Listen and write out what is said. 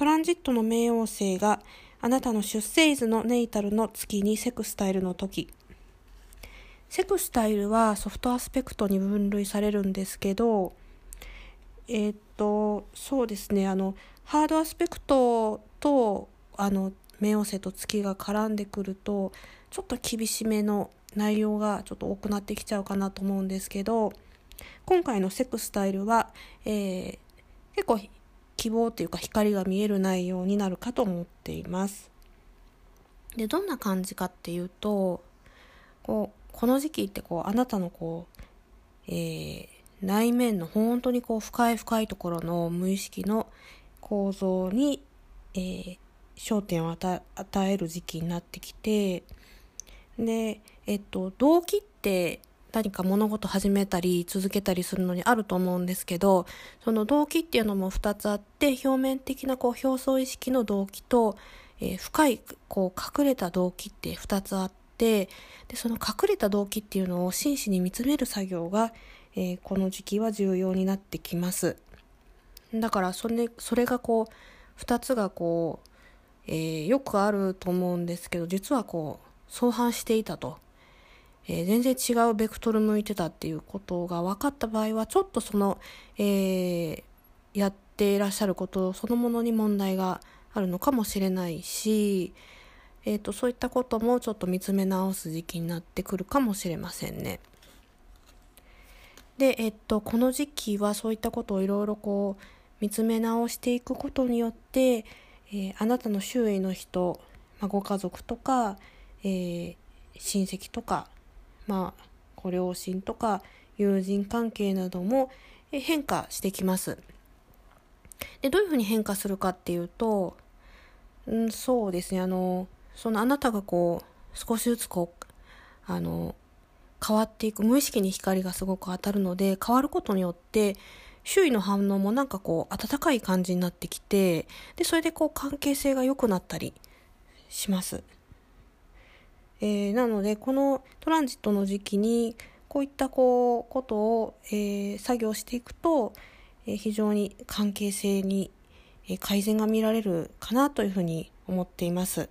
トランジットの冥王星があなたの出生図のネイタルの月にセクスタイルの時。セクスタイルはソフトアスペクトに分類されるんですけどえー、っとそうですねあのハードアスペクトとあの冥王星と月が絡んでくるとちょっと厳しめの内容がちょっと多くなってきちゃうかなと思うんですけど今回のセクスタイルは、えー、結構希望というか光が見える内容になるかと思っています。でどんな感じかっていうとこうこの時期ってこうあなたのこう、えー、内面の本当にこう深い深いところの無意識の構造に、えー、焦点を与える時期になってきてでえっと動機って何か物事始めたり続けたりするのにあると思うんですけどその動機っていうのも2つあって表面的なこう表層意識の動機と、えー、深いこう隠れた動機って2つあってでその隠れた動機っていうのを真摯に見つめる作業が、えー、この時期は重要になってきますだからそれそれがこう2つがこう、えー、よくあると思うんですけど実はこう相反していたと。えー、全然違うベクトル向いてたっていうことが分かった場合はちょっとその、えー、やっていらっしゃることそのものに問題があるのかもしれないし、えーと、そういったこともちょっと見つめ直す時期になってくるかもしれませんね。で、えっと、この時期はそういったことをいろいろこう見つめ直していくことによって、えー、あなたの周囲の人、まあ、ご家族とか、えー、親戚とかまあ、ご両親とか友人関係なども変化してきます。でどういうふうに変化するかっていうと、うん、そうですねあのそのあなたがこう少しずつこうあの変わっていく無意識に光がすごく当たるので変わることによって周囲の反応もなんかこう温かい感じになってきてでそれでこう関係性が良くなったりします。えー、なのでこのトランジットの時期にこういったこうことを、えー、作業していくと、えー、非常に関係性に改善が見られるかなというふうに思っています。